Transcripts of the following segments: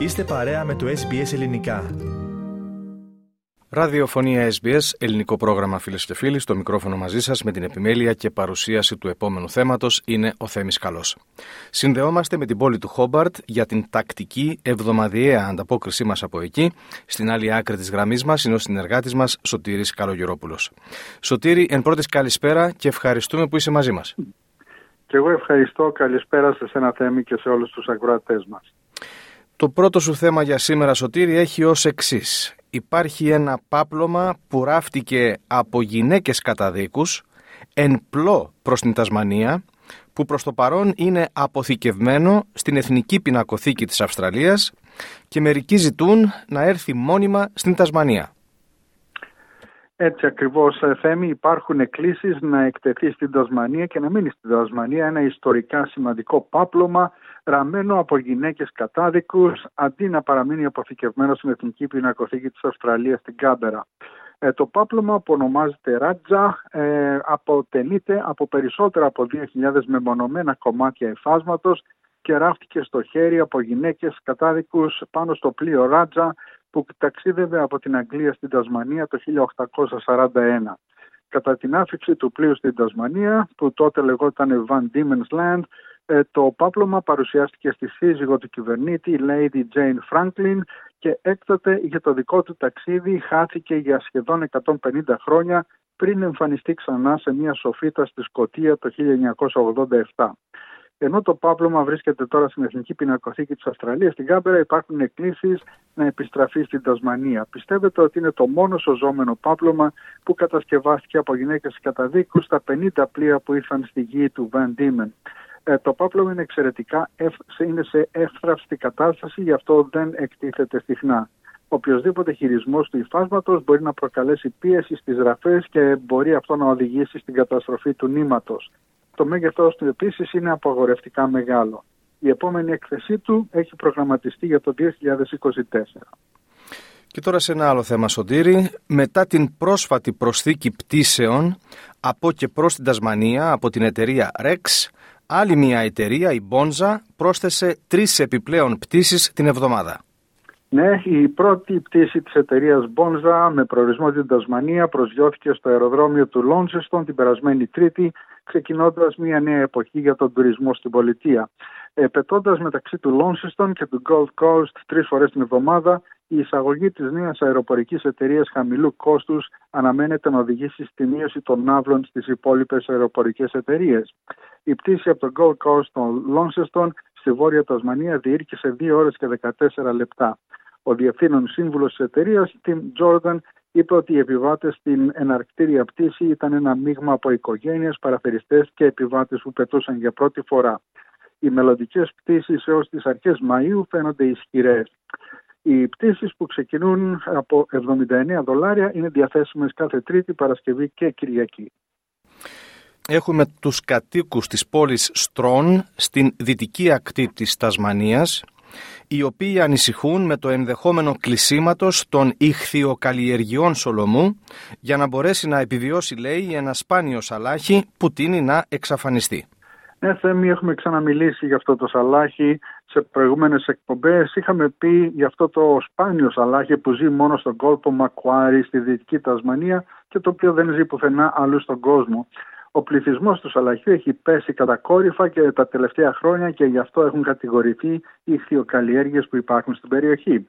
Είστε παρέα με το SBS Ελληνικά. Ραδιοφωνία SBS, ελληνικό πρόγραμμα φίλες και φίλοι. Στο μικρόφωνο μαζί σας με την επιμέλεια και παρουσίαση του επόμενου θέματος είναι ο Θέμης Καλός. Συνδεόμαστε με την πόλη του Χόμπαρτ για την τακτική εβδομαδιαία ανταπόκρισή μας από εκεί. Στην άλλη άκρη της γραμμής μας είναι ο συνεργάτης μας Σωτήρης Καλογερόπουλος. Σωτήρη, εν πρώτης καλησπέρα και ευχαριστούμε που είσαι μαζί μας. Και εγώ ευχαριστώ. Καλησπέρα σε ένα Θέμη και σε όλους τους ακροατές μας. Το πρώτο σου θέμα για σήμερα, Σωτήρη, έχει ως εξής. Υπάρχει ένα πάπλωμα που ράφτηκε από γυναίκες καταδίκους εν πλώ προς την Τασμανία που προς το παρόν είναι αποθηκευμένο στην Εθνική Πινακοθήκη της Αυστραλίας και μερικοί ζητούν να έρθει μόνιμα στην Τασμανία. Έτσι ακριβώς, ε, Θέμη, υπάρχουν εκκλήσεις να εκτεθεί στην Τασμανία και να μείνει στην Τασμανία ένα ιστορικά σημαντικό πάπλωμα ραμμένο από γυναίκες κατάδικους αντί να παραμείνει αποθηκευμένος στην Εθνική Πινακοθήκη της Αυστραλίας στην Κάμπερα. Ε, το πάπλωμα που ονομάζεται Ράτζα ε, αποτελείται από περισσότερα από 2.000 μεμονωμένα κομμάτια εφάσματος και ράφτηκε στο χέρι από γυναίκες κατάδικους πάνω στο πλοίο Ράτζα που ταξίδευε από την Αγγλία στην Τασμανία το 1841. Κατά την άφηξη του πλοίου στην Τασμανία, που τότε λεγόταν Van Diemen's Land, ε, το πάπλωμα παρουσιάστηκε στη σύζυγο του κυβερνήτη, Lady Jane Franklin, και έκτοτε για το δικό του ταξίδι χάθηκε για σχεδόν 150 χρόνια πριν εμφανιστεί ξανά σε μια σοφίτα στη Σκοτία το 1987. Ενώ το πάπλωμα βρίσκεται τώρα στην Εθνική Πινακοθήκη της Αυστραλίας, στην Κάμπερα υπάρχουν εκκλήσεις να επιστραφεί στην Τασμανία. Πιστεύετε ότι είναι το μόνο σωζόμενο πάπλωμα που κατασκευάστηκε από γυναίκες καταδίκους στα 50 πλοία που ήρθαν στη γη του Βαν Ντίμεν. Ε, το πάπλωμα είναι εξαιρετικά, είναι σε εύθραυστη κατάσταση, γι' αυτό δεν εκτίθεται συχνά. Οποιοδήποτε χειρισμός του υφάσματος μπορεί να προκαλέσει πίεση στις ραφέ και μπορεί αυτό να οδηγήσει στην καταστροφή του νήματος. Το μέγεθός του επίσης είναι απαγορευτικά μεγάλο. Η επόμενη έκθεσή του έχει προγραμματιστεί για το 2024. Και τώρα σε ένα άλλο θέμα, Σωτήρη. Μετά την πρόσφατη προσθήκη πτήσεων από και προς την Τασμανία από την εταιρεία Rex, άλλη μια εταιρεία, η Bonza, πρόσθεσε τρεις επιπλέον πτήσεις την εβδομάδα. Ναι, η πρώτη πτήση της εταιρείας Bonza με προορισμό την Τασμανία προσγειώθηκε στο αεροδρόμιο του Λόνσεστον την περασμένη Τρίτη, ξεκινώντας μια νέα εποχή για τον τουρισμό στην πολιτεία. Ε, πετώντας μεταξύ του Λόνσεστον και του Gold Coast τρεις φορές την εβδομάδα, η εισαγωγή της νέας αεροπορικής εταιρείας χαμηλού κόστους αναμένεται να οδηγήσει στη μείωση των ναύλων στις υπόλοιπες αεροπορικές εταιρείες. Η πτήση από το Gold Coast στο Launceston στη Βόρεια Τασμανία διήρκησε 2 ώρες και 14 λεπτά. Ο διευθύνων σύμβουλος της εταιρείας, Tim Jordan, είπε ότι οι επιβάτες στην εναρκτήρια πτήση ήταν ένα μείγμα από οικογένειες, παραθεριστές και επιβάτες που πετούσαν για πρώτη φορά. Οι μελλοντικές πτήσεις έως τις αρχές Μαΐου φαίνονται ισχυρές. Οι πτήσεις που ξεκινούν από 79 δολάρια είναι διαθέσιμες κάθε Τρίτη, Παρασκευή και Κυριακή. Έχουμε τους κατοίκους της πόλης Στρόν στην δυτική ακτή της Τασμανίας οι οποίοι ανησυχούν με το ενδεχόμενο κλεισίματος των ηχθειοκαλλιεργειών Σολομού για να μπορέσει να επιβιώσει, λέει, ένα σπάνιος σαλάχι που τίνει να εξαφανιστεί. Ναι, Θέμη, έχουμε ξαναμιλήσει για αυτό το σαλάχι σε προηγούμενες εκπομπές. Είχαμε πει για αυτό το σπάνιο σαλάχι που ζει μόνο στον κόλπο Μακουάρι στη Δυτική Τασμανία και το οποίο δεν ζει πουθενά αλλού στον κόσμο. Ο πληθυσμός του Σαλαχιού έχει πέσει κατακόρυφα και τα τελευταία χρόνια και γι' αυτό έχουν κατηγορηθεί οι ηχθειοκαλλιέργειες που υπάρχουν στην περιοχή.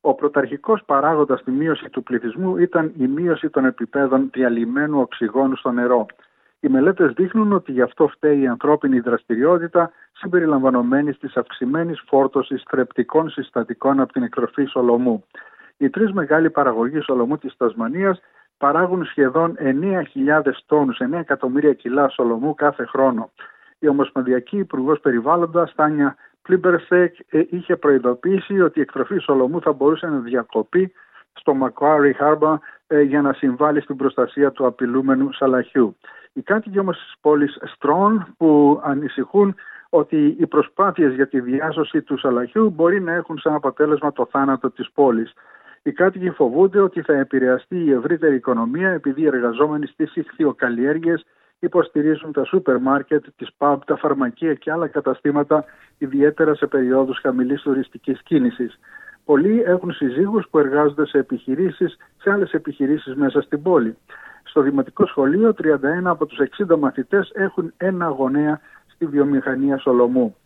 Ο πρωταρχικός παράγοντας στη μείωση του πληθυσμού ήταν η μείωση των επιπέδων διαλυμένου οξυγόνου στο νερό. Οι μελέτες δείχνουν ότι γι' αυτό φταίει η ανθρώπινη δραστηριότητα συμπεριλαμβανομένη της αυξημένης φόρτωσης θρεπτικών συστατικών από την εκτροφή Σολομού. Οι τρεις μεγάλοι παραγωγοί Σολομού της Τασμανίας παράγουν σχεδόν 9.000 τόνους, 9 εκατομμύρια κιλά σολομού κάθε χρόνο. Η Ομοσπονδιακή Υπουργός Περιβάλλοντας, Τάνια Πλίμπερσεκ, ε, είχε προειδοποιήσει ότι η εκτροφή σολομού θα μπορούσε να διακοπεί στο Macquarie Harbour ε, για να συμβάλλει στην προστασία του απειλούμενου σαλαχιού. Οι κάτοικοι όμως της πόλης Στρόν που ανησυχούν ότι οι προσπάθειες για τη διάσωση του σαλαχιού μπορεί να έχουν σαν αποτέλεσμα το θάνατο της πόλης. Οι κάτοικοι φοβούνται ότι θα επηρεαστεί η ευρύτερη οικονομία επειδή οι εργαζόμενοι στις ηχθειοκαλλιέργειες υποστηρίζουν τα σούπερ μάρκετ, τις pub, τα φαρμακεία και άλλα καταστήματα, ιδιαίτερα σε περιόδους χαμηλής τουριστικής κίνησης. Πολλοί έχουν συζύγους που εργάζονται σε επιχειρήσεις, σε άλλες επιχειρήσεις μέσα στην πόλη. Στο Δημοτικό Σχολείο, 31 από τους 60 μαθητές έχουν ένα γονέα στη βιομηχανία Σολομού.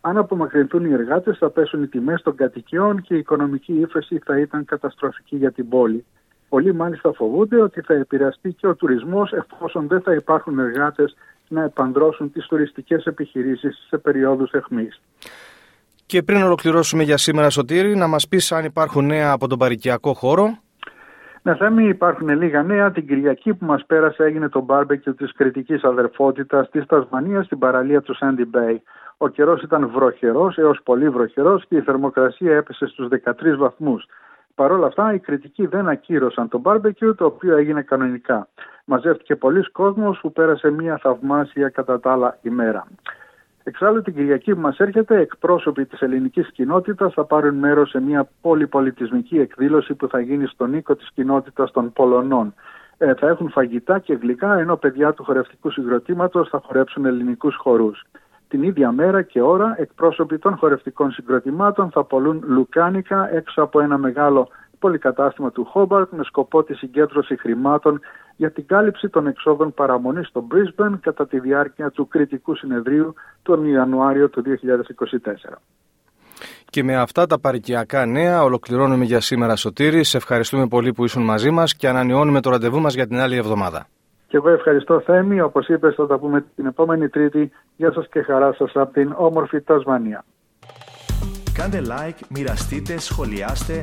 Αν απομακρυνθούν οι εργάτες, θα πέσουν οι τιμές των κατοικιών και η οικονομική ύφεση θα ήταν καταστροφική για την πόλη. Πολλοί μάλιστα φοβούνται ότι θα επηρεαστεί και ο τουρισμός εφόσον δεν θα υπάρχουν εργάτες να επανδρώσουν τις τουριστικές επιχειρήσεις σε περιόδους αιχμή. Και πριν ολοκληρώσουμε για σήμερα, Σωτήρη, να μας πεις αν υπάρχουν νέα από τον παροικιακό χώρο. Ναι, Θέμη, υπάρχουν λίγα νέα. Την Κυριακή που μας πέρασε έγινε το μπάρμπεκιου της κρητικής αδερφότητας της Τασμανίας στην παραλία του Sandy Bay. Ο καιρός ήταν βροχερός έως πολύ βροχερός και η θερμοκρασία έπεσε στους 13 βαθμούς. Παρ' όλα αυτά, οι κριτικοί δεν ακύρωσαν το barbecue, το οποίο έγινε κανονικά. Μαζεύτηκε πολλοί κόσμος που πέρασε μια θαυμάσια κατά τα άλλα ημέρα. Εξάλλου την Κυριακή που μας έρχεται, εκπρόσωποι της ελληνικής κοινότητας θα πάρουν μέρος σε μια πολυπολιτισμική εκδήλωση που θα γίνει στον οίκο της κοινότητας των Πολωνών. Ε, θα έχουν φαγητά και γλυκά, ενώ παιδιά του χορευτικού συγκροτήματος θα χορέψουν ελληνικούς χορούς. Την ίδια μέρα και ώρα εκπρόσωποι των χορευτικών συγκροτημάτων θα πολλούν λουκάνικα έξω από ένα μεγάλο πολυκατάστημα του Χόμπαρτ με σκοπό τη συγκέντρωση χρημάτων για την κάλυψη των εξόδων παραμονής στο Brisbane κατά τη διάρκεια του κριτικού συνεδρίου τον Ιανουάριο του 2024. Και με αυτά τα παρικιακά νέα ολοκληρώνουμε για σήμερα Σωτήρη. Σε ευχαριστούμε πολύ που ήσουν μαζί μας και ανανεώνουμε το ραντεβού μας για την άλλη εβδομάδα. Και εγώ ευχαριστώ Θέμη, όπως είπες θα τα πούμε την επόμενη Τρίτη. Γεια σας και χαρά σας από την όμορφη Τασμανία. Κάντε like, μοιραστείτε, σχολιάστε,